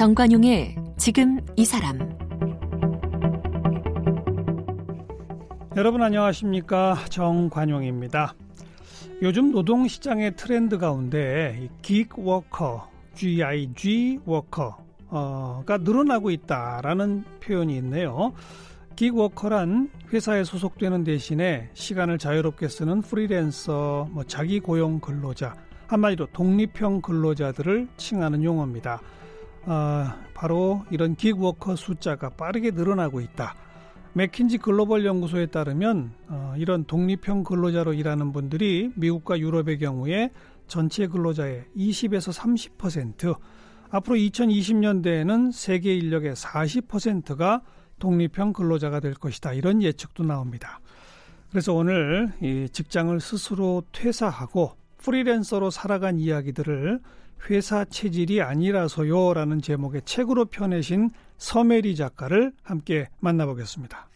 정관용의 지금 이 사람 여러분 안녕하십니까 정관용입니다. 요즘 노동시장의 트렌드 가운데 기워커, GIG 워커가 늘어나고 있다라는 표현이 있네요. 기워커란 회사에 소속되는 대신에 시간을 자유롭게 쓰는 프리랜서, 뭐 자기 고용 근로자, 한마디로 독립형 근로자들을 칭하는 용어입니다. 어, 바로 이런 기워커 숫자가 빠르게 늘어나고 있다. 맥킨지 글로벌 연구소에 따르면 어, 이런 독립형 근로자로 일하는 분들이 미국과 유럽의 경우에 전체 근로자의 20에서 30%, 앞으로 2020년대에는 세계 인력의 40%가 독립형 근로자가 될 것이다. 이런 예측도 나옵니다. 그래서 오늘 이 직장을 스스로 퇴사하고 프리랜서로 살아간 이야기들을 회사 체질이 아니라서요라는 제목의 책으로 펴내신 서메리 작가를 함께 만나보겠습니다.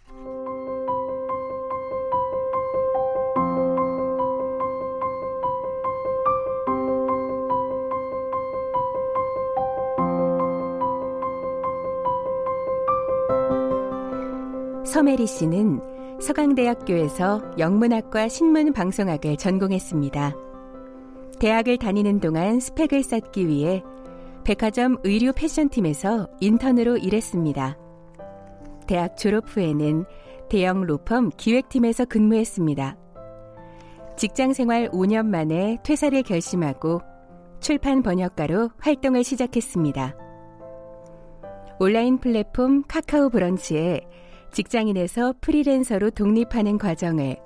서메리 씨는 서강대학교에서 영문학과 신문방송학을 전공했습니다. 대학을 다니는 동안 스펙을 쌓기 위해 백화점 의류 패션팀에서 인턴으로 일했습니다. 대학 졸업 후에는 대형 로펌 기획팀에서 근무했습니다. 직장 생활 5년 만에 퇴사를 결심하고 출판 번역가로 활동을 시작했습니다. 온라인 플랫폼 카카오 브런치에 직장인에서 프리랜서로 독립하는 과정을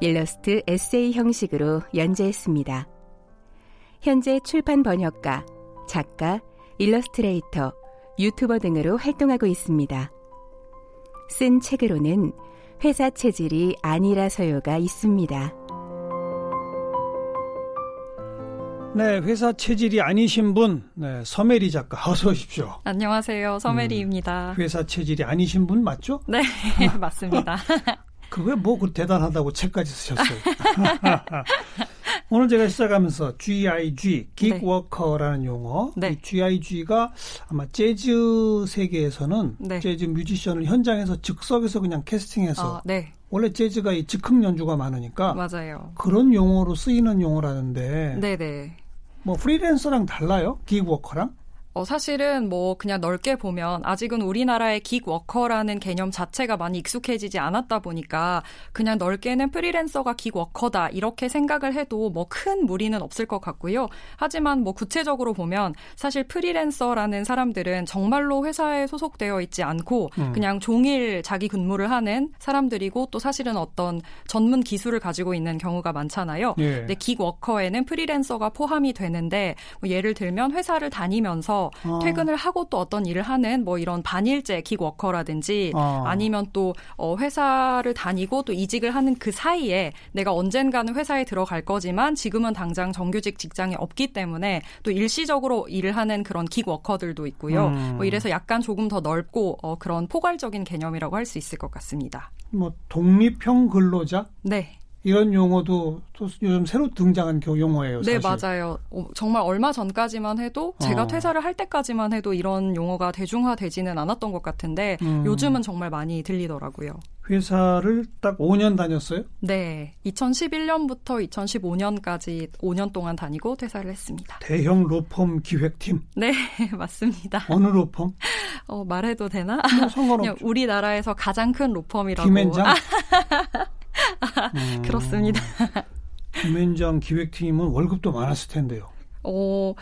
일러스트 에세이 형식으로 연재했습니다. 현재 출판 번역가, 작가, 일러스트레이터, 유튜버 등으로 활동하고 있습니다. 쓴 책으로는 회사 체질이 아니라서요가 있습니다. 네, 회사 체질이 아니신 분, 네, 서메리 작가 어서 오십시오. 안녕하세요, 서메리입니다. 음, 회사 체질이 아니신 분 맞죠? 네, 맞습니다. 그게 뭐그 대단하다고 책까지 쓰셨어요. 오늘 제가 시작하면서 GIG, 긱워커라는 네. 용어. 네. 이 GIG가 아마 재즈 세계에서는 네. 재즈 뮤지션을 현장에서 즉석에서 그냥 캐스팅해서 어, 네. 원래 재즈가 이 즉흥 연주가 많으니까 맞아요. 그런 용어로 쓰이는 용어라는데. 네네. 네. 뭐 프리랜서랑 달라요? 기워커랑? 어, 사실은 뭐 그냥 넓게 보면 아직은 우리나라의 기워커라는 개념 자체가 많이 익숙해지지 않았다 보니까 그냥 넓게는 프리랜서가 기워커다 이렇게 생각을 해도 뭐 큰 무리는 없을 것 같고요. 하지만 뭐 구체적으로 보면 사실 프리랜서라는 사람들은 정말로 회사에 소속되어 있지 않고 음. 그냥 종일 자기 근무를 하는 사람들이고 또 사실은 어떤 전문 기술을 가지고 있는 경우가 많잖아요. 예. 근데 기워커에는 프리랜서가 포함이 되는데 뭐 예를 들면 회사를 다니면서 어. 퇴근을 하고 또 어떤 일을 하는 뭐 이런 반일제 킥워커라든지 어. 아니면 또 어, 회사를 다니고 또 이직을 하는 그 사이에 내가 언젠가는 회사에 들어갈 거지만 지금은 당장 정규직 직장이 없기 때문에 또 일시적으로 일을 하는 그런 킥워커들도 있고요. 음. 뭐 이래서 약간 조금 더 넓고 어, 그런 포괄적인 개념이라고 할 수 있을 것 같습니다. 뭐 독립형 근로자? 네. 이런 용어도 또 요즘 새로 등장한 용어예요. 네, 사실. 네, 맞아요. 어, 정말 얼마 전까지만 해도 제가 어. 퇴사를 할 때까지만 해도 이런 용어가 대중화되지는 않았던 것 같은데 음. 요즘은 정말 많이 들리더라고요. 회사를 딱 5년 다녔어요? 네. 2011년부터 2015년까지 5년 동안 다니고 퇴사를 했습니다. 대형 로펌 기획팀? 네, 맞습니다. 어느 로펌? 어, 말해도 되나? 뭐 상관없죠. 우리나라에서 가장 큰 로펌이라고. 김앤장? 음, 그렇습니다. 김현장 기획팀은 월급도 많았을 텐데요. 어,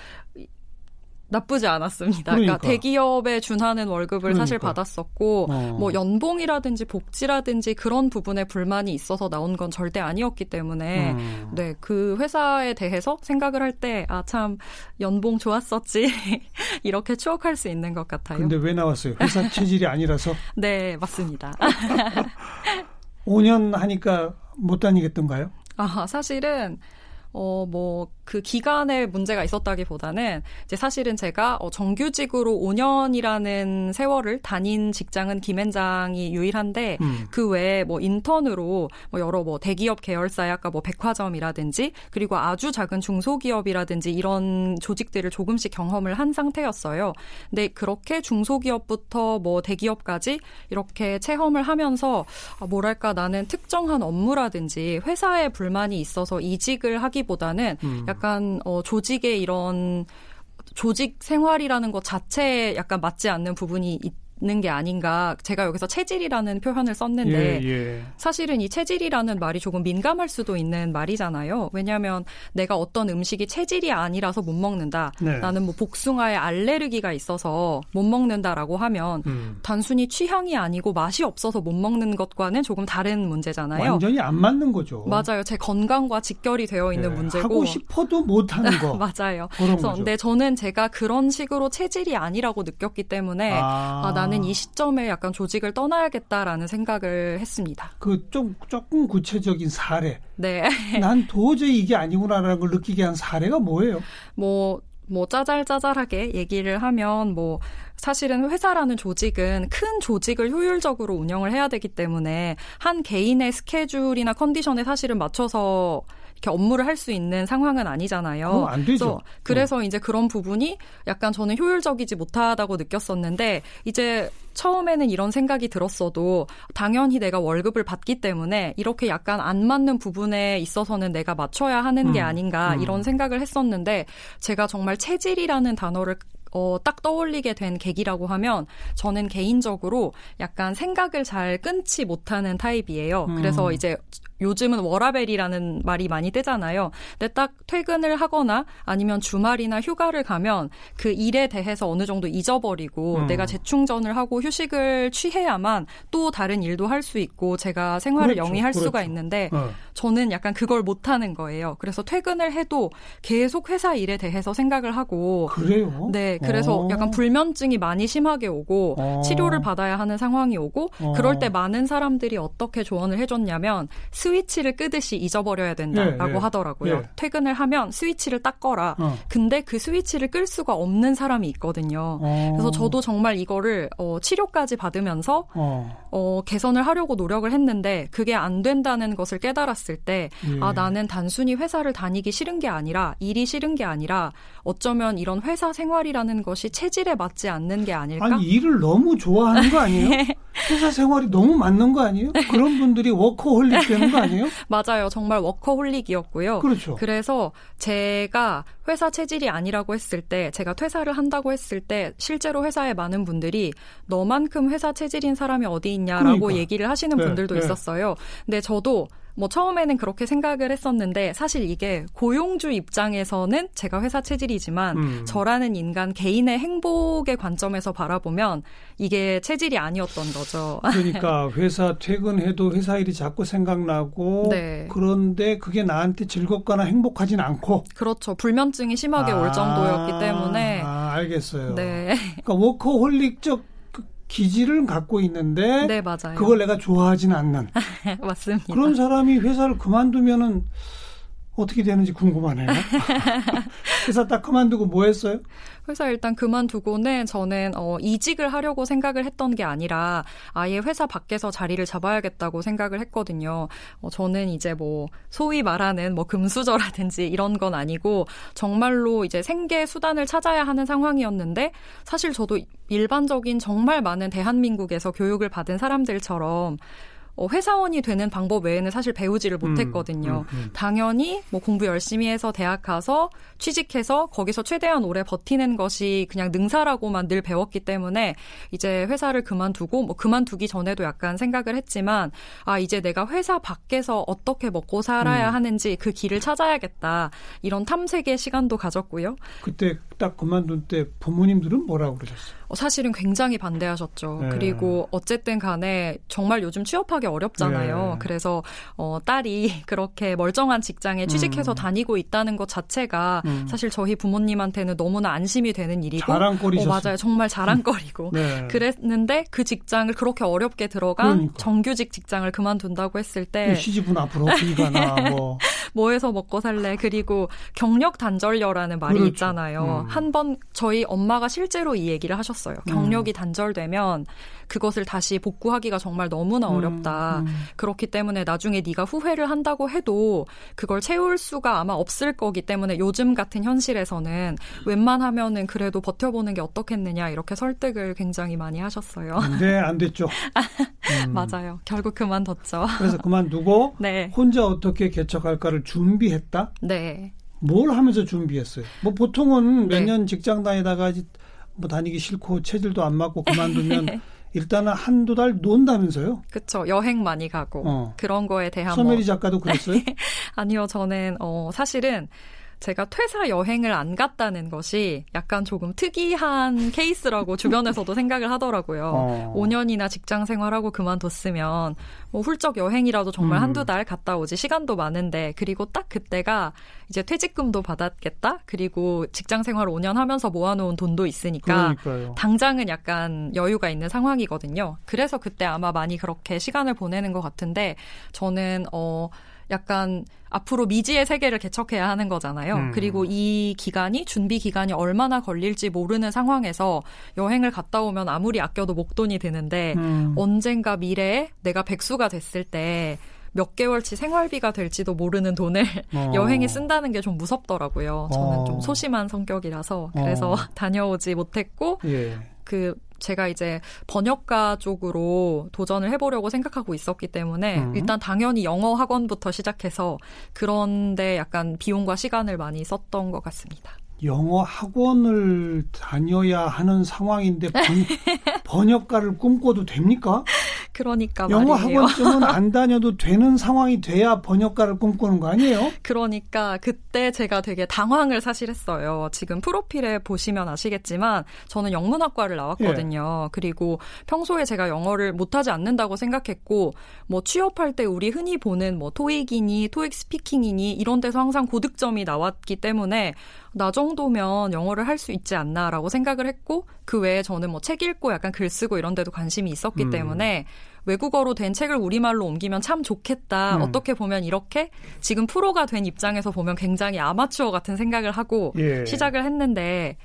나쁘지 않았습니다. 그러니까, 그러니까 대기업에 준하는 월급을 그러니까. 사실 받았었고 어. 뭐 연봉이라든지 복지라든지 그런 부분에 불만이 있어서 나온 건 절대 아니었기 때문에 음. 네 그 회사에 대해서 생각을 할 때 아 참 연봉 좋았었지 이렇게 추억할 수 있는 것 같아요. 근데 왜 나왔어요? 회사 체질이 아니라서? 네 맞습니다. 5년 하니까 못 다니겠던가요? 아, 사실은 어, 뭐, 그 기간에 문제가 있었다기 보다는 이제 사실은 제가 어, 정규직으로 5년이라는 세월을 다닌 직장은 김앤장이 유일한데 음. 그 외에 뭐 인턴으로 뭐 여러 뭐 대기업 계열사의 아까 뭐 백화점이라든지 그리고 아주 작은 중소기업이라든지 이런 조직들을 조금씩 경험을 한 상태였어요. 근데 그렇게 중소기업부터 뭐 대기업까지 이렇게 체험을 하면서 아, 뭐랄까 나는 특정한 업무라든지 회사에 불만이 있어서 이직을 하기 보다는 음. 약간 어, 조직의 이런 조직 생활이라는 것 자체에 약간 맞지 않는 부분이 있, 있 는게 아닌가. 제가 여기서 체질이라는 표현을 썼는데 예, 예. 사실은 이 체질이라는 말이 조금 민감할 수도 있는 말이잖아요. 왜냐하면 내가 어떤 음식이 체질이 아니라서 못 먹는다. 네. 나는 뭐 복숭아에 알레르기가 있어서 못 먹는다라고 하면 음. 단순히 취향이 아니고 맛이 없어서 못 먹는 것과는 조금 다른 문제잖아요. 완전히 안 맞는 거죠. 맞아요. 제 건강과 직결이 되어 있는 네. 문제고 하고 싶어도 못 하는 거. 맞아요. 그래서 거죠. 근데 저는 제가 그런 식으로 체질이 아니라고 느꼈기 때문에 아, 아 나는 이 시점에 약간 조직을 떠나야겠다라는 생각을 했습니다. 그 좀 조금 구체적인 사례. 네. 난 도저히 이게 아니구나라는 걸 느끼게 한 사례가 뭐예요? 뭐, 뭐 짜잘짜잘하게 얘기를 하면 뭐 사실은 회사라는 조직은 큰 조직을 효율적으로 운영을 해야 되기 때문에 한 개인의 스케줄이나 컨디션에 사실은 맞춰서 이렇게 업무를 할 수 있는 상황은 아니잖아요. 어, 안 되죠. 그래서, 그래서 어. 이제 그런 부분이 약간 저는 효율적이지 못하다고 느꼈었는데 이제 처음에는 이런 생각이 들었어도 당연히 내가 월급을 받기 때문에 이렇게 약간 안 맞는 부분에 있어서는 내가 맞춰야 하는 게 음, 아닌가 음. 이런 생각을 했었는데 제가 정말 체질이라는 단어를 어, 딱 떠올리게 된 계기라고 하면 저는 개인적으로 약간 생각을 잘 끊지 못하는 타입이에요. 음. 그래서 이제 요즘은 워라벨이라는 말이 많이 뜨잖아요. 근데 딱 퇴근을 하거나 아니면 주말이나 휴가를 가면 그 일에 대해서 어느 정도 잊어버리고 음. 내가 재충전을 하고 휴식을 취해야만 또 다른 일도 할 수 있고 제가 생활을 그렇죠. 영위할 그렇죠. 수가 있는데 어. 저는 약간 그걸 못하는 거예요. 그래서 퇴근을 해도 계속 회사 일에 대해서 생각을 하고 그래요? 네, 그래서 어. 약간 불면증이 많이 심하게 오고 어. 치료를 받아야 하는 상황이 오고 어. 그럴 때 많은 사람들이 어떻게 조언을 해줬냐면 스위치를 끄듯이 잊어버려야 된다라고 예, 예. 하더라고요. 예. 퇴근을 하면 스위치를 딱 꺼라. 어. 근데 그 스위치를 끌 수가 없는 사람이 있거든요. 어. 그래서 저도 정말 이거를 어, 치료까지 받으면서 어. 어. 개선을 하려고 노력을 했는데 그게 안 된다는 것을 깨달았을 때 예. 아, 나는 단순히 회사를 다니기 싫은 게 아니라 일이 싫은 게 아니라 어쩌면 이런 회사 생활이라는 것이 체질에 맞지 않는 게 아닐까? 아니 일을 너무 좋아하는 거 아니에요? 회사 생활이 너무 맞는 거 아니에요? 그런 분들이 워커홀릭 되는 거 아니에요? 맞아요. 정말 워커홀릭이었고요. 그렇죠. 그래서 제가 회사 체질이 아니라고 했을 때, 제가 퇴사를 한다고 했을 때, 실제로 회사에 많은 분들이 너만큼 회사 체질인 사람이 어디 있냐라고 그러니까. 얘기를 하시는 네, 분들도 네. 있었어요. 근데 저도 뭐 처음에는 그렇게 생각을 했었는데 사실 이게 고용주 입장에서는 제가 회사 체질이지만 음. 저라는 인간 개인의 행복의 관점에서 바라보면 이게 체질이 아니었던 거죠. 그러니까 회사 퇴근해도 회사 일이 자꾸 생각나고 네. 그런데 그게 나한테 즐겁거나 행복하진 않고 그렇죠. 불면증이 심하게 아, 올 정도였기 때문에 아, 알겠어요. 네. 그러니까 워커홀릭적 기질을 갖고 있는데 네, 맞아요. 그걸 내가 좋아하지는 않는 맞습니다. 그런 사람이 회사를 그만두면은 어떻게 되는지 궁금하네요. 회사 딱 그만두고 뭐 했어요? 회사 일단 그만두고는 저는 어, 이직을 하려고 생각을 했던 게 아니라 아예 회사 밖에서 자리를 잡아야겠다고 생각을 했거든요. 어, 저는 이제 뭐 소위 말하는 뭐 금수저라든지 이런 건 아니고 정말로 이제 생계 수단을 찾아야 하는 상황이었는데 사실 저도 일반적인 정말 많은 대한민국에서 교육을 받은 사람들처럼 어, 회사원이 되는 방법 외에는 사실 배우지를 음, 못했거든요. 음, 음, 음. 당연히 뭐 공부 열심히 해서 대학 가서 취직해서 거기서 최대한 오래 버티는 것이 그냥 능사라고만 늘 배웠기 때문에 이제 회사를 그만두고 뭐 그만두기 전에도 약간 생각을 했지만 아 이제 내가 회사 밖에서 어떻게 먹고 살아야 음. 하는지 그 길을 찾아야겠다 이런 탐색의 시간도 가졌고요. 그때 딱 그만둔 때 부모님들은 뭐라고 그러셨어요? 어, 사실은 굉장히 반대하셨죠. 네. 그리고 어쨌든 간에 정말 요즘 취업하기 어렵잖아요. 네. 그래서 어, 딸이 그렇게 멀쩡한 직장에 취직해서 음. 다니고 있다는 것 자체가 음. 사실 저희 부모님한테는 너무나 안심이 되는 일이고 자랑거리셨어요. 어, 맞아요. 정말 자랑거리고 네. 그랬는데 그 직장을 그렇게 어렵게 들어간 그러니까. 정규직 직장을 그만둔다고 했을 때 시집은 앞으로 어떻게 가나 뭐 뭐 해서 먹고 살래? 그리고 경력 단절녀라는 말이 그렇죠. 있잖아요. 음. 한번 저희 엄마가 실제로 이 얘기를 하셨어요. 경력이 음. 단절되면 그것을 다시 복구하기가 정말 너무나 음, 어렵다. 음, 음. 그렇기 때문에 나중에 네가 후회를 한다고 해도 그걸 채울 수가 아마 없을 거기 때문에 요즘 같은 현실에서는 웬만하면은 그래도 버텨보는 게 어떻겠느냐 이렇게 설득을 굉장히 많이 하셨어요. 네, 안 됐죠. 음. 맞아요. 결국 그만뒀죠. 그래서 그만두고 네. 혼자 어떻게 개척할까를 준비했다. 네. 뭘 하면서 준비했어요? 뭐 보통은 몇년 네. 직장 다니다가 뭐 다니기 싫고 체질도 안 맞고 그만두면 일단은 한두 달 논다면서요? 그렇죠. 여행 많이 가고 어. 그런 거에 대한 서메리 뭐... 작가도 그랬어요? 아니요, 저는 어 사실은 제가 퇴사 여행을 안 갔다는 것이 약간 조금 특이한 케이스라고 주변에서도 생각을 하더라고요. 어. 5년이나 직장 생활하고 그만뒀으면 뭐 훌쩍 여행이라도 정말 음. 한두 달 갔다 오지 시간도 많은데 그리고 딱 그때가 이제 퇴직금도 받았겠다. 그리고 직장 생활 5년 하면서 모아놓은 돈도 있으니까 그러니까요. 당장은 약간 여유가 있는 상황이거든요. 그래서 그때 아마 많이 그렇게 시간을 보내는 것 같은데 저는 어 약간 앞으로 미지의 세계를 개척해야 하는 거잖아요. 음. 그리고 이 기간이 준비 기간이 얼마나 걸릴지 모르는 상황에서 여행을 갔다 오면 아무리 아껴도 목돈이 드는데 음. 언젠가 미래에 내가 백수가 됐을 때 몇 개월치 생활비가 될지도 모르는 돈을 어. 여행에 쓴다는 게 좀 무섭더라고요. 저는 어. 좀 소심한 성격이라서 그래서 어. 다녀오지 못했고 예. 그 제가 이제 번역가 쪽으로 도전을 해보려고 생각하고 있었기 때문에 음. 일단 당연히 영어 학원부터 시작해서 그런데 약간 비용과 시간을 많이 썼던 것 같습니다. 영어 학원을 다녀야 하는 상황인데 번, 번역가를 꿈꿔도 됩니까? 그러니까 영어 말이에요. 학원쯤은 안 다녀도 되는 상황이 돼야 번역가를 꿈꾸는 거 아니에요? 그러니까 그때 제가 되게 당황을 사실 했어요. 지금 프로필에 보시면 아시겠지만 저는 영문학과를 나왔거든요. 예. 그리고 평소에 제가 영어를 못하지 않는다고 생각했고 뭐 취업할 때 우리 흔히 보는 뭐 토익이니 토익 스피킹이니 이런 데서 항상 고득점이 나왔기 때문에 나 정도면 영어를 할 수 있지 않나라고 생각을 했고 그 외에 저는 뭐 책 읽고 약간 글 쓰고 이런 데도 관심이 있었기 음. 때문에 외국어로 된 책을 우리말로 옮기면 참 좋겠다. 음. 어떻게 보면 이렇게 지금 프로가 된 입장에서 보면 굉장히 아마추어 같은 생각을 하고 예. 시작을 했는데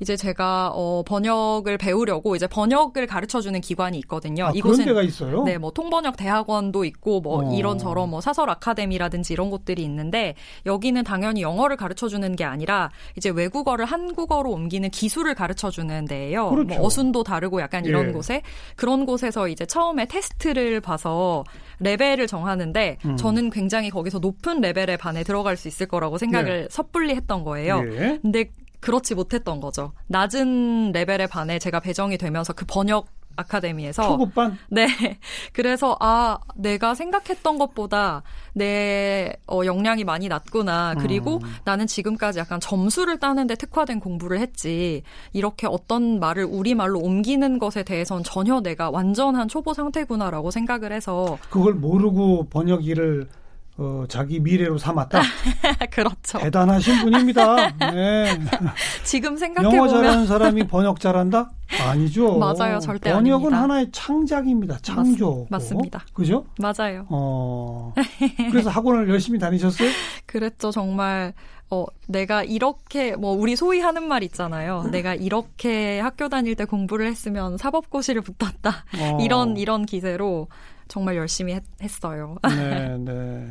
이제 제가 어 번역을 배우려고 이제 번역을 가르쳐 주는 기관이 있거든요. 아, 이곳은 그런 데가 있어요? 네, 뭐 통번역 대학원도 있고 뭐 어. 이런 저런 뭐 사설 아카데미라든지 이런 곳들이 있는데 여기는 당연히 영어를 가르쳐 주는 게 아니라 이제 외국어를 한국어로 옮기는 기술을 가르쳐 주는 데예요. 뭐 그렇죠. 뭐 어순도 다르고 약간 이런 예. 곳에 그런 곳에서 이제 처음에 테스트를 봐서 레벨을 정하는데 음. 저는 굉장히 거기서 높은 레벨의 반에 들어갈 수 있을 거라고 생각을 예. 섣불리 했던 거예요. 예. 근데 그렇지 못했던 거죠. 낮은 레벨에 반해 제가 배정이 되면서 그 번역 아카데미에서 초급반? 네. 그래서 아 내가 생각했던 것보다 내 어, 역량이 많이 낮구나. 그리고 음. 나는 지금까지 약간 점수를 따는데 특화된 공부를 했지. 이렇게 어떤 말을 우리 말로 옮기는 것에 대해서는 전혀 내가 완전한 초보 상태구나라고 생각을 해서 그걸 모르고 번역 일을 어, 자기 미래로 삼았다. 그렇죠. 대단하신 분입니다. 네. 지금 생각해 보면 영어 잘하는 사람이 번역 잘한다? 아니죠. 맞아요, 절대 번역은 아닙니다. 하나의 창작입니다. 창조. 맞, 습니다 그죠? 맞아요. 어. 그래서 학원을 열심히 다니셨어요? 그랬죠, 정말. 어, 내가 이렇게, 뭐, 우리 소위 하는 말 있잖아요. 내가 이렇게 학교 다닐 때 공부를 했으면 사법고시를 붙었다. 어. 이런, 이런 기세로 정말 열심히 했, 어요 네, 네.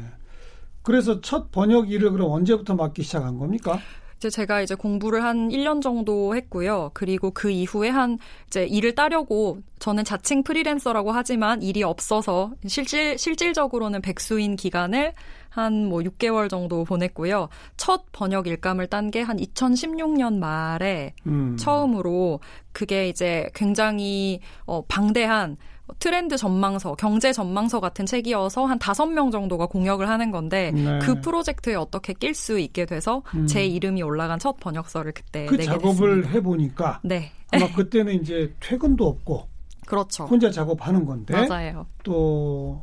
그래서 첫 번역 일을 그럼 언제부터 맡기 시작한 겁니까? 이제 제가 이제 공부를 한 1년 정도 했고요. 그리고 그 이후에 한 이제 일을 따려고 저는 자칭 프리랜서라고 하지만 일이 없어서 실질 실질적으로는 백수인 기간을 한 뭐 6개월 정도 보냈고요. 첫 번역 일감을 딴 게 한 2016년 말에 음. 처음으로 그게 이제 굉장히 어 방대한 트렌드 전망서, 경제 전망서 같은 책이어서 한 다섯 명 정도가 공역을 하는 건데 네. 그 프로젝트에 어떻게 낄 수 있게 돼서 음. 제 이름이 올라간 첫 번역서를 그때 그 내게 작업을 됐습니다. 해보니까 네. 아마 그때는 이제 퇴근도 없고 그렇죠. 혼자 작업하는 건데 맞아요. 또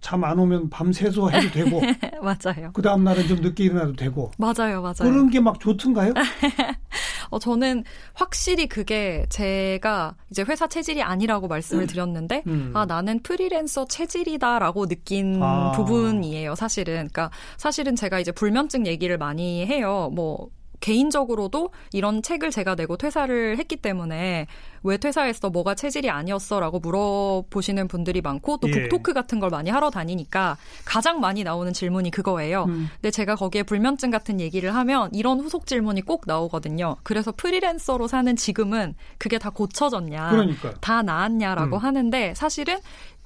잠 안 오면 밤새서 해도 되고 맞아요. 그 다음 날은 좀 늦게 일어나도 되고 맞아요, 맞아요. 그런 게 막 좋던가요? 어, 저는 확실히 그게 제가 이제 회사 체질이 아니라고 말씀을 음. 드렸는데, 음. 아, 나는 프리랜서 체질이다라고 느낀 아. 부분이에요, 사실은. 그러니까 사실은 제가 이제 불면증 얘기를 많이 해요. 뭐, 개인적으로도 이런 책을 제가 내고 퇴사를 했기 때문에 왜 퇴사했어? 뭐가 체질이 아니었어? 라고 물어보시는 분들이 많고 또 예. 북토크 같은 걸 많이 하러 다니니까 가장 많이 나오는 질문이 그거예요. 음. 근데 제가 거기에 불면증 같은 얘기를 하면 이런 후속 질문이 꼭 나오거든요. 그래서 프리랜서로 사는 지금은 그게 다 고쳐졌냐? 그러니까요. 다 나았냐라고 음. 하는데 사실은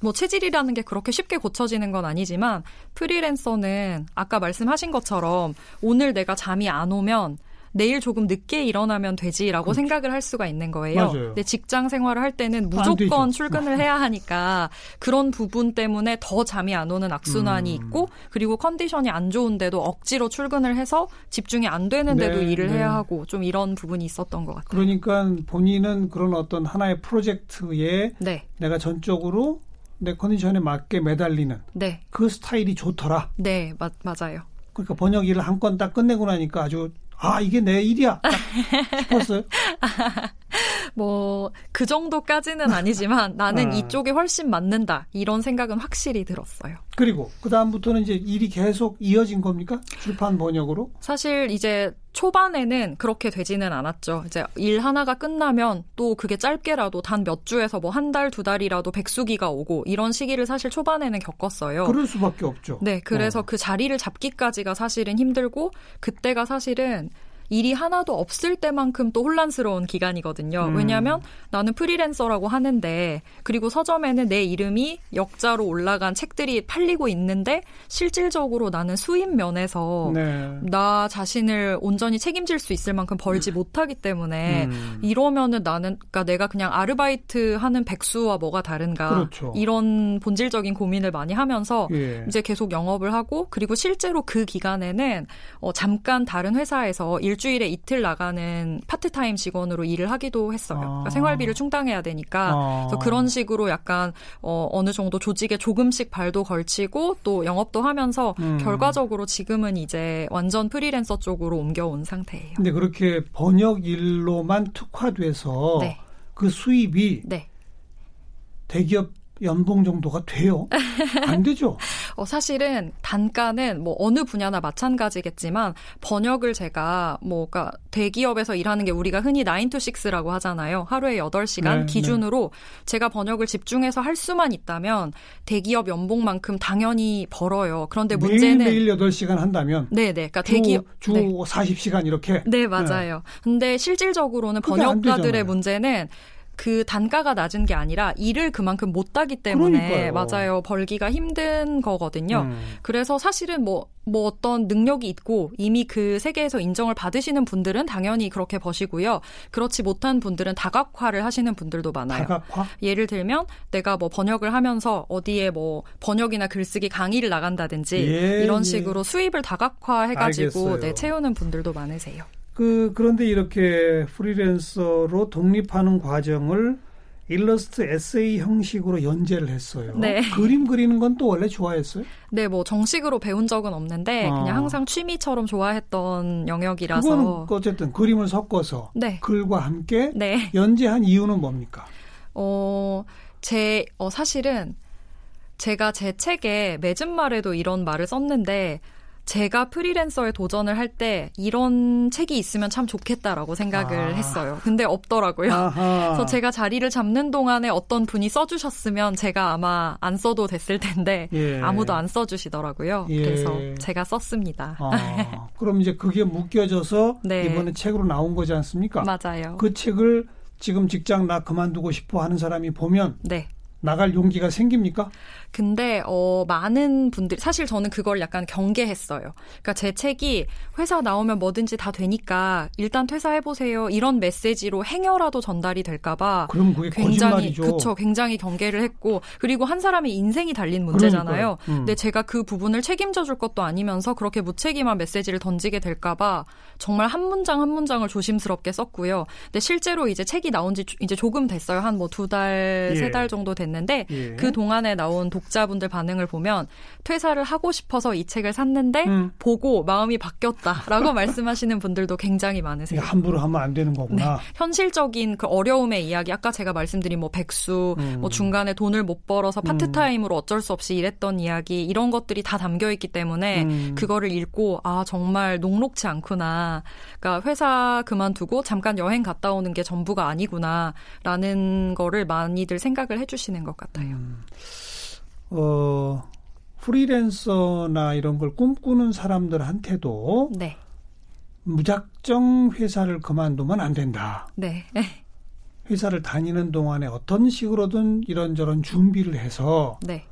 뭐 체질이라는 게 그렇게 쉽게 고쳐지는 건 아니지만 프리랜서는 아까 말씀하신 것처럼 오늘 내가 잠이 안 오면 내일 조금 늦게 일어나면 되지라고 그렇죠. 생각을 할 수가 있는 거예요. 맞아요. 근데 직장 생활을 할 때는 무조건 출근을 해야 하니까 그런 부분 때문에 더 잠이 안 오는 악순환이 음. 있고 그리고 컨디션이 안 좋은데도 억지로 출근을 해서 집중이 안 되는데도 네, 일을 네. 해야 하고 좀 이런 부분이 있었던 것 같아요. 그러니까 본인은 그런 어떤 하나의 프로젝트에 네. 내가 전적으로 내 컨디션에 맞게 매달리는 네. 그 스타일이 좋더라. 네, 마, 맞아요. 그러니까 번역 일을 한 건 딱 끝내고 나니까 아주 아 이게 내 일이야 싶었어요. 뭐 그 정도까지는 아니지만 나는 아. 이쪽에 훨씬 맞는다 이런 생각은 확실히 들었어요. 그리고 그 다음부터는 이제 일이 계속 이어진 겁니까? 출판 번역으로? 사실 이제 초반에는 그렇게 되지는 않았죠. 이제 일 하나가 끝나면 또 그게 짧게라도 단 몇 주에서 뭐 한 달, 두 달이라도 백수기가 오고 이런 시기를 사실 초반에는 겪었어요. 그럴 수밖에 없죠. 네, 그래서 어. 그 자리를 잡기까지가 사실은 힘들고 그때가 사실은 일이 하나도 없을 때만큼 또 혼란스러운 기간이거든요. 음. 왜냐하면 나는 프리랜서라고 하는데 그리고 서점에는 내 이름이 역자로 올라간 책들이 팔리고 있는데 실질적으로 나는 수입 면에서 네. 나 자신을 온전히 책임질 수 있을 만큼 벌지 음. 못하기 때문에 음. 이러면은 나는 그러니까 내가 그냥 아르바이트 하는 백수와 뭐가 다른가 그렇죠. 이런 본질적인 고민을 많이 하면서 예. 이제 계속 영업을 하고 그리고 실제로 그 기간에는 어, 잠깐 다른 회사에서 일 일주일에 이틀 나가는 파트타임 직원으로 일을 하기도 했어요. 그러니까 아. 생활비를 충당해야 되니까 아. 그래서 그런 식으로 약간 어, 어느 정도 조직에 조금씩 발도 걸치고 또 영업도 하면서 음. 결과적으로 지금은 이제 완전 프리랜서 쪽으로 옮겨온 상태예요. 근데 그렇게 번역 일로만 특화돼서 네. 그 수입이 네. 대기업 연봉 정도가 돼요? 안 되죠. 어, 사실은 단가는 뭐 어느 분야나 마찬가지겠지만 번역을 제가 뭐가 그러니까 대기업에서 일하는 게 우리가 흔히 9 to 6라고 하잖아요. 하루에 8시간 네, 기준으로 네. 제가 번역을 집중해서 할 수만 있다면 대기업 연봉만큼 당연히 벌어요. 그런데 문제는 매일, 매일 8시간 한다면 네, 네. 그러니까 대기업 주 네. 40시간 이렇게 네, 맞아요. 네. 근데 실질적으로는 번역가들의 문제는 그 단가가 낮은 게 아니라 일을 그만큼 못 하기 때문에 그러니까요. 맞아요 벌기가 힘든 거거든요. 음. 그래서 사실은 뭐뭐 뭐 어떤 능력이 있고 이미 그 세계에서 인정을 받으시는 분들은 당연히 그렇게 버시고요. 그렇지 못한 분들은 다각화를 하시는 분들도 많아요. 다각화? 예를 들면 내가 뭐 번역을 하면서 어디에 뭐 번역이나 글쓰기 강의를 나간다든지 예, 이런 예. 식으로 예. 수입을 다각화해가지고 네, 채우는 분들도 많으세요. 그 그런데 이렇게 프리랜서로 독립하는 과정을 일러스트 에세이 형식으로 연재를 했어요. 네. 그림 그리는 건 또 원래 좋아했어요? 네, 뭐 정식으로 배운 적은 없는데 아. 그냥 항상 취미처럼 좋아했던 영역이라서. 그건 어쨌든 그림을 섞어서 네. 글과 함께 네. 연재한 이유는 뭡니까? 어, 제 어, 사실은 제가 제 책에 맺은 말에도 이런 말을 썼는데 제가 프리랜서에 도전을 할 때 이런 책이 있으면 참 좋겠다라고 생각을 아. 했어요. 근데 없더라고요. 아하. 그래서 제가 자리를 잡는 동안에 어떤 분이 써주셨으면 제가 아마 안 써도 됐을 텐데 예. 아무도 안 써주시더라고요. 예. 그래서 제가 썼습니다. 아. 그럼 이제 그게 묶여져서 네. 이번에 책으로 나온 거지 않습니까? 맞아요. 그 책을 지금 직장 나 그만두고 싶어 하는 사람이 보면 네. 나갈 용기가 생깁니까? 근데 어 많은 분들 사실 저는 그걸 약간 경계했어요. 그러니까 제 책이 회사 나오면 뭐든지 다 되니까 일단 퇴사해 보세요. 이런 메시지로 행여라도 전달이 될까 봐 굉장히 그쵸 굉장히 경계를 했고 그리고 한 사람의 인생이 달린 문제잖아요. 음. 근데 제가 그 부분을 책임져 줄 것도 아니면서 그렇게 무책임한 메시지를 던지게 될까 봐 정말 한 문장 한 문장을 조심스럽게 썼고요. 근데 실제로 이제 책이 나온 지 이제 조금 됐어요. 한 뭐 두 달, 예. 세달 정도 됐는데 됐는데 예. 그 동안에 나온 독 자분들 반응을 보면 퇴사를 하고 싶어서 이 책을 샀는데 음. 보고 마음이 바뀌었다라고 말씀하시는 분들도 굉장히 많으세요. 함부로 하면 안 되는 거구나. 네. 현실적인 그 어려움의 이야기 아까 제가 말씀드린 뭐 백수 음. 뭐 중간에 돈을 못 벌어서 음. 파트타임으로 어쩔 수 없이 일했던 이야기 이런 것들이 다 담겨 있기 때문에 음. 그거를 읽고 아 정말 녹록치 않구나. 그러니까 회사 그만두고 잠깐 여행 갔다 오는 게 전부가 아니구나라는 거를 많이들 생각을 해주시는 것 같아요. 음. 어 프리랜서나 이런 걸 꿈꾸는 사람들한테도 네. 무작정 회사를 그만두면 안 된다. 네. 회사를 다니는 동안에 어떤 식으로든 이런저런 준비를 해서 네.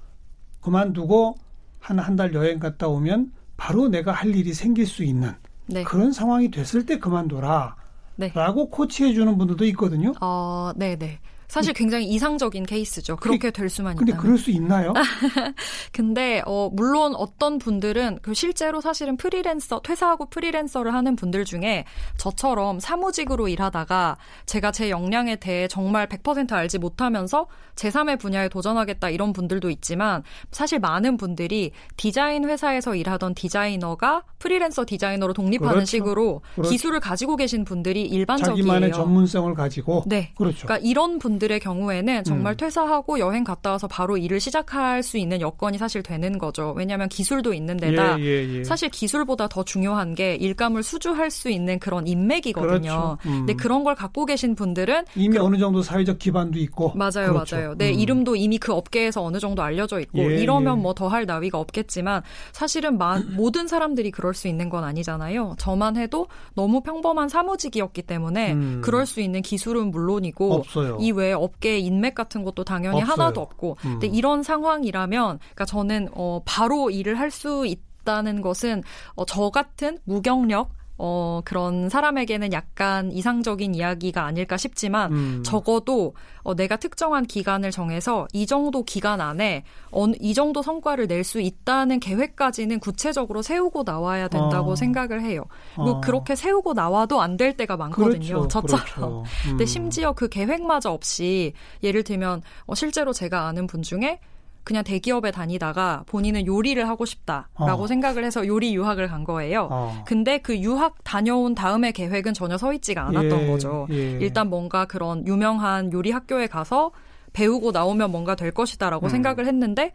그만두고 한 한 달 여행 갔다 오면 바로 내가 할 일이 생길 수 있는 네. 그런 상황이 됐을 때 그만둬라. 네. 라고 코치해 주는 분들도 있거든요. 어, 네, 네. 사실 굉장히 이상적인 케이스죠. 그렇게 될 수만 근데 있다면. 그럴 수 있나요? 근데 어 물론 어떤 분들은 그 실제로 사실은 프리랜서 퇴사하고 프리랜서를 하는 분들 중에 저처럼 사무직으로 일하다가 제가 제 역량에 대해 정말 100% 알지 못하면서 제3의 분야에 도전하겠다 이런 분들도 있지만 사실 많은 분들이 디자인 회사에서 일하던 디자이너가 프리랜서 디자이너로 독립하는 그렇죠. 식으로 그렇죠. 기술을 가지고 계신 분들이 일반적이에요. 자기만의 전문성을 가지고 네. 그렇죠. 그러니까 이런 분들 분들의 경우에는 정말 음. 퇴사하고 여행 갔다 와서 바로 일을 시작할 수 있는 여건이 사실 되는 거죠. 왜냐하면 기술도 있는 데다 예, 예, 예. 사실 기술보다 더 중요한 게 일감을 수주할 수 있는 그런 인맥이거든요. 그렇죠. 음. 근데 그런 걸 갖고 계신 분들은 이미 그, 어느 정도 사회적 기반도 있고 맞아요, 그렇죠. 맞아요. 내 음. 이름도 이미 그 업계에서 어느 정도 알려져 있고 예, 이러면 예. 뭐더 할 나위가 없겠지만 사실은 마, 모든 사람들이 그럴 수 있는 건 아니잖아요. 저만 해도 너무 평범한 사무직이었기 때문에 음. 그럴 수 있는 기술은 물론이고 없어요. 이 외에 업계 인맥 같은 것도 당연히 없어요. 하나도 없고. 음. 근데 이런 상황이라면 그러니까 저는 어 바로 일을 할 수 있 다는 것은 어, 저 같은 무경력 어, 그런 사람에게는 약간 이상적인 이야기가 아닐까 싶지만 음. 적어도 어, 내가 특정한 기간을 정해서 이 정도 기간 안에 어느, 이 정도 성과를 낼 수 있다는 계획까지는 구체적으로 세우고 나와야 된다고 어. 생각을 해요. 어. 그렇게 세우고 나와도 안 될 때가 많거든요. 그렇죠. 저처럼. 그렇죠. 음. 근데 심지어 그 계획마저 없이 예를 들면 어, 실제로 제가 아는 분 중에 그냥 대기업에 다니다가 본인은 요리를 하고 싶다라고 어. 생각을 해서 요리 유학을 간 거예요. 어. 근데 그 유학 다녀온 다음에 계획은 전혀 서 있지가 않았던 예, 거죠. 예. 일단 뭔가 그런 유명한 요리 학교에 가서 배우고 나오면 뭔가 될 것이다라고 음. 생각을 했는데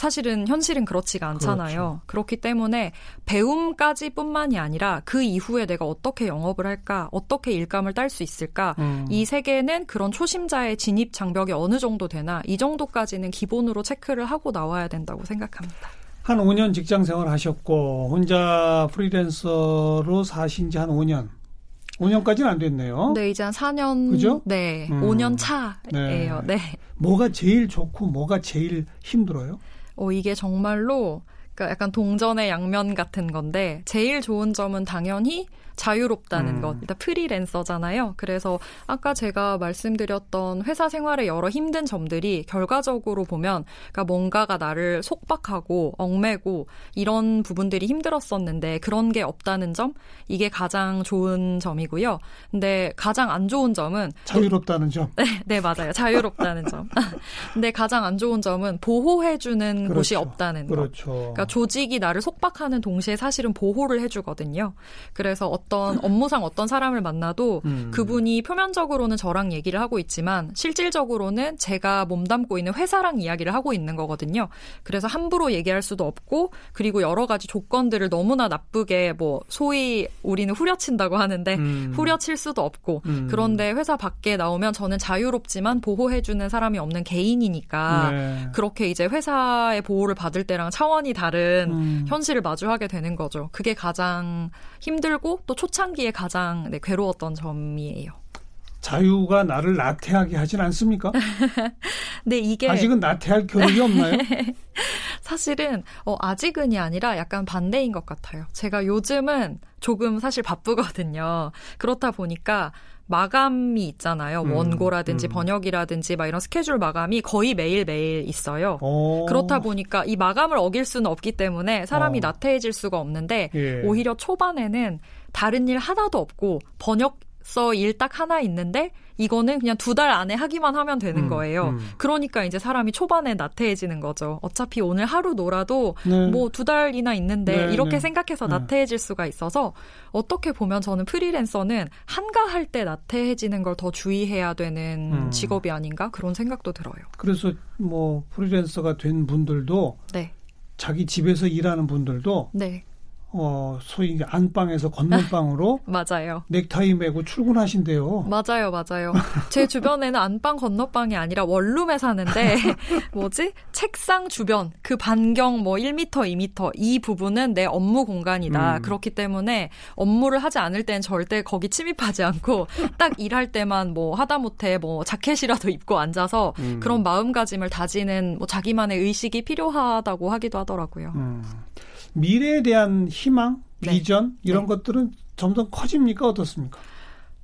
사실은 현실은 그렇지가 않잖아요. 그렇죠. 그렇기 때문에 배움까지 뿐만이 아니라 그 이후에 내가 어떻게 영업을 할까, 어떻게 일감을 딸 수 있을까, 음. 이 세계는 그런 초심자의 진입 장벽이 어느 정도 되나 이 정도까지는 기본으로 체크를 하고 나와야 된다고 생각합니다. 한 5년 직장 생활 하셨고 혼자 프리랜서로 사신 지 한 5년. 5년까지는 안 됐네요. 네, 이제 한 4년. 그죠? 네. 음. 5년 차예요. 네. 네. 뭐가 제일 좋고 뭐가 제일 힘들어요? 어, 이게 정말로 그러니까 약간 동전의 양면 같은 건데 제일 좋은 점은 당연히 자유롭다는 음. 것. 일단 프리랜서잖아요. 그래서 아까 제가 말씀드렸던 회사 생활의 여러 힘든 점들이 결과적으로 보면 그러니까 뭔가가 나를 속박하고 얽매고 이런 부분들이 힘들었었는데 그런 게 없다는 점 이게 가장 좋은 점이고요. 근데 가장 안 좋은 점은 자유롭다는 점. 네, 네 맞아요. 자유롭다는 점. 근데 가장 안 좋은 점은 보호해 주는 그렇죠. 곳이 없다는 거. 그렇죠. 그러니까 조직이 나를 속박하는 동시에 사실은 보호를 해주거든요. 그래서 어떤 업무상 어떤 사람을 만나도 음. 그분이 표면적으로는 저랑 얘기를 하고 있지만 실질적으로는 제가 몸담고 있는 회사랑 이야기를 하고 있는 거거든요. 그래서 함부로 얘기할 수도 없고 그리고 여러 가지 조건들을 너무나 나쁘게 뭐 소위 우리는 후려친다고 하는데 음. 후려칠 수도 없고 음. 그런데 회사 밖에 나오면 저는 자유롭지만 보호해주는 사람이 없는 개인이니까 네. 그렇게 이제 회사의 보호를 받을 때랑 차원이 다른 음. 현실을 마주하게 되는 거죠. 그게 가장 힘들고 또 초창기에 가장 네, 괴로웠던 점이에요. 자유가 나를 나태하게 하진 않습니까? 네, 이게 아직은 나태할 교육이 없나요? 사실은 어, 아직은이 아니라 약간 반대인 것 같아요. 제가 요즘은 조금 사실 바쁘거든요. 그렇다 보니까 마감이 있잖아요. 음, 원고라든지 음. 번역이라든지 막 이런 스케줄 마감이 거의 매일매일 있어요. 오. 그렇다 보니까 이 마감을 어길 수는 없기 때문에 사람이 어. 나태해질 수가 없는데 예. 오히려 초반에는 다른 일 하나도 없고 번역 프리랜서 일딱 하나 있는데 이거는 그냥 두 달 안에 하기만 하면 되는 음, 거예요. 음. 그러니까 이제 사람이 초반에 나태해지는 거죠. 어차피 오늘 하루 놀아도 네. 뭐두 달이나 있는데 네, 이렇게 네. 생각해서 네. 나태해질 수가 있어서 어떻게 보면 저는 프리랜서는 한가할 때 나태해지는 걸 더 주의해야 되는 음. 직업이 아닌가 그런 생각도 들어요. 그래서 뭐 프리랜서가 된 분들도 네. 자기 집에서 일하는 분들도 네. 어, 소위 안방에서 건너방으로 맞아요. 넥타이 메고 출근하신대요. 맞아요, 맞아요. 제 주변에는 안방 건너방이 아니라 원룸에 사는데 뭐지? 책상 주변 그 반경 뭐 1m, 2m 이 부분은 내 업무 공간이다. 음. 그렇기 때문에 업무를 하지 않을 땐 절대 거기 침입하지 않고 딱 일할 때만 뭐 하다못해 뭐 자켓이라도 입고 앉아서 음. 그런 마음가짐을 다지는 뭐 자기만의 의식이 필요하다고 하기도 하더라고요. 음. 미래에 대한 희망, 네. 비전 이런 네. 것들은 점점 커집니까 어떻습니까?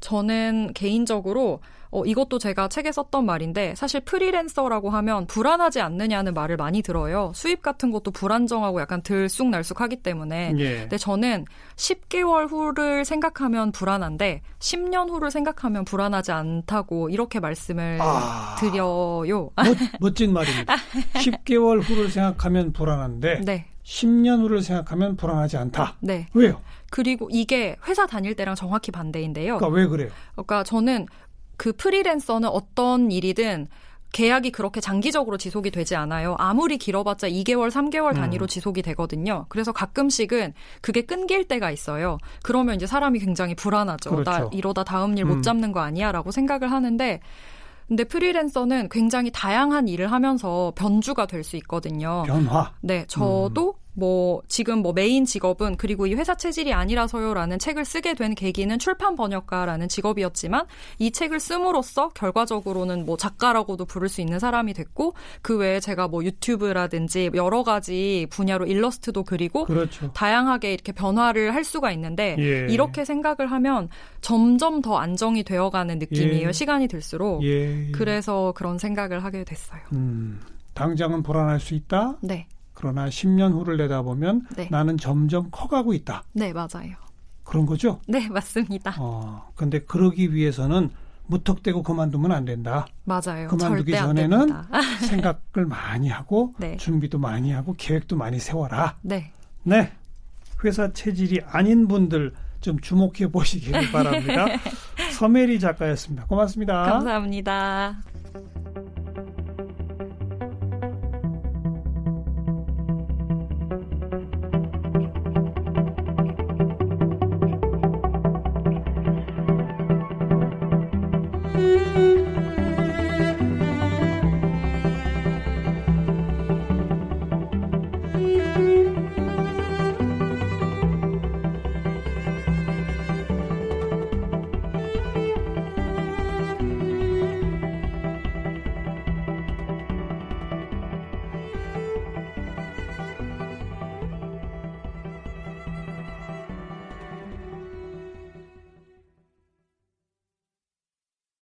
저는 개인적으로 어, 이것도 제가 책에 썼던 말인데 사실 프리랜서라고 하면 불안하지 않느냐는 말을 많이 들어요. 수입 같은 것도 불안정하고 약간 들쑥날쑥하기 때문에. 예. 근데 저는 10개월 후를 생각하면 불안한데 10년 후를 생각하면 불안하지 않다고 이렇게 말씀을 아, 드려요. 멋, 진 말입니다. 10개월 후를 생각하면 불안한데 네. 10년 후를 생각하면 불안하지 않다. 네. 왜요? 그리고 이게 회사 다닐 때랑 정확히 반대인데요. 그러니까 왜 그래요? 그러니까 저는 그 프리랜서는 어떤 일이든 계약이 그렇게 장기적으로 지속이 되지 않아요. 아무리 길어봤자 2개월, 3개월 단위로 음. 지속이 되거든요. 그래서 가끔씩은 그게 끊길 때가 있어요. 그러면 이제 사람이 굉장히 불안하죠. 그렇죠. 나 이러다 다음 일못 음. 잡는 거 아니야? 라고 생각을 하는데 근데 프리랜서는 굉장히 다양한 일을 하면서 변주가 될 수 있거든요. 변화. 네, 저도 음. 뭐 지금 뭐 메인 직업은 그리고 이 회사 체질이 아니라서요라는 책을 쓰게 된 계기는 출판 번역가라는 직업이었지만 이 책을 씀으로써 결과적으로는 뭐 작가라고도 부를 수 있는 사람이 됐고 그 외에 제가 뭐 유튜브라든지 여러 가지 분야로 일러스트도 그리고 그렇죠. 다양하게 이렇게 변화를 할 수가 있는데 예. 이렇게 생각을 하면 점점 더 안정이 되어가는 느낌이에요. 예. 시간이 들수록 예. 그래서 그런 생각을 하게 됐어요. 음, 당장은 불안할 수 있다. 네. 그러나 10년 후를 내다보면 네. 나는 점점 커가고 있다. 네, 맞아요. 그런 거죠? 네, 맞습니다. 어, 근데 그러기 위해서는 무턱대고 그만두면 안 된다. 맞아요. 그만두기 전에는 생각을 많이 하고 네. 준비도 많이 하고 계획도 많이 세워라. 네. 네. 회사 체질이 아닌 분들 좀 주목해 보시기를 바랍니다. 서메리 작가였습니다. 고맙습니다. 감사합니다.